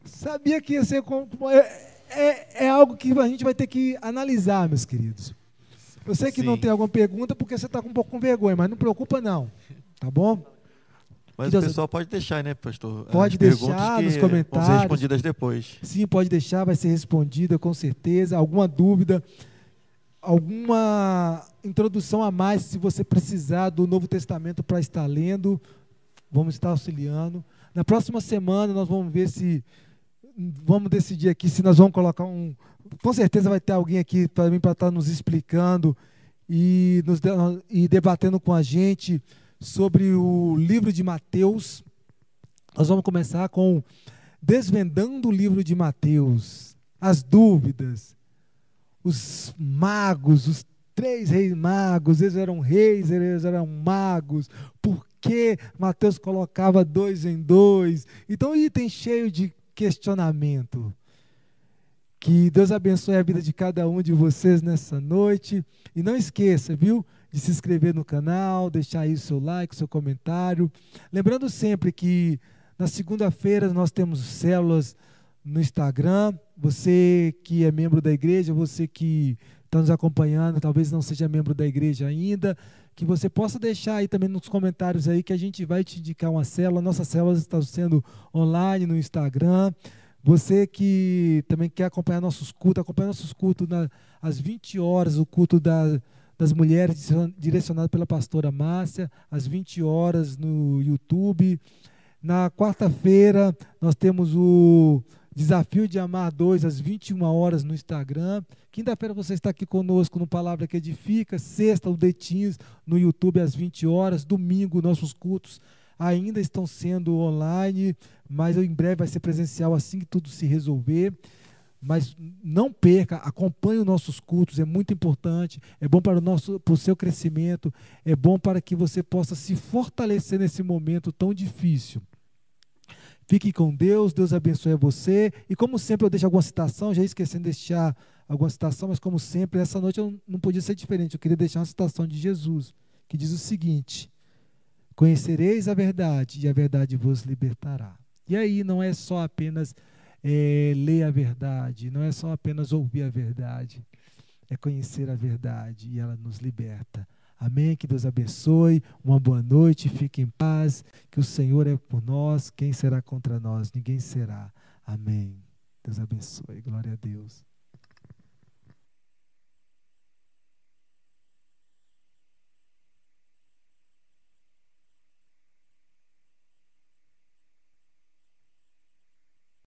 Sabia que ia ser. É, é, é algo que a gente vai ter que analisar, meus queridos. Eu sei que Sim. não tem alguma pergunta porque você está com um pouco com vergonha, mas não preocupa não, tá bom? Mas o pessoal pode deixar, né, pastor? Pode As deixar nos comentários. Vão ser respondidas depois. Sim, pode deixar, vai ser respondida com certeza. Alguma dúvida, alguma introdução a mais, se você precisar do Novo Testamento para estar lendo, vamos estar auxiliando. Na próxima semana nós vamos ver se vamos decidir aqui se nós vamos colocar um. Com certeza vai ter alguém aqui para mim para estar tá nos explicando e, nos, e debatendo com a gente sobre o livro de Mateus. Nós vamos começar com desvendando o livro de Mateus, as dúvidas, os magos, os três reis magos, eles eram reis, eles eram magos, por que Mateus colocava dois em dois? Então, item cheio de questionamento. Que Deus abençoe a vida de cada um de vocês nessa noite. E não esqueça, viu, de se inscrever no canal, deixar aí o seu like, o seu comentário. Lembrando sempre que na segunda-feira nós temos células no Instagram. Você que é membro da igreja, você que está nos acompanhando, talvez não seja membro da igreja ainda, que você possa deixar aí também nos comentários aí que a gente vai te indicar uma célula. Nossas células estão sendo online no Instagram. Você que também quer acompanhar nossos cultos, acompanha nossos cultos na, às 20 horas, o culto da, das mulheres direcionado pela pastora Márcia, às 20 horas no YouTube. Na quarta-feira nós temos o Desafio de Amar 2 às 21 horas no Instagram. Quinta-feira você está aqui conosco no Palavra que Edifica. Sexta, o Detinhos no YouTube às 20 horas. Domingo, nossos cultos ainda estão sendo online, mas em breve vai ser presencial assim que tudo se resolver. Mas não perca, acompanhe os nossos cultos, é muito importante, é bom para o, nosso, para o seu crescimento, é bom para que você possa se fortalecer nesse momento tão difícil. Fique com Deus, Deus abençoe você. E como sempre, eu deixo alguma citação, já esquecendo de deixar alguma citação, mas como sempre, essa noite eu não podia ser diferente. Eu queria deixar uma citação de Jesus, que diz o seguinte: Conhecereis a verdade, e a verdade vos libertará. E aí não é só apenas é, ler a verdade, não é só apenas ouvir a verdade, é conhecer a verdade e ela nos liberta. Amém. Que Deus abençoe. Uma boa noite. Fique em paz. Que o Senhor é por nós. Quem será contra nós? Ninguém será. Amém. Deus abençoe. Glória a Deus.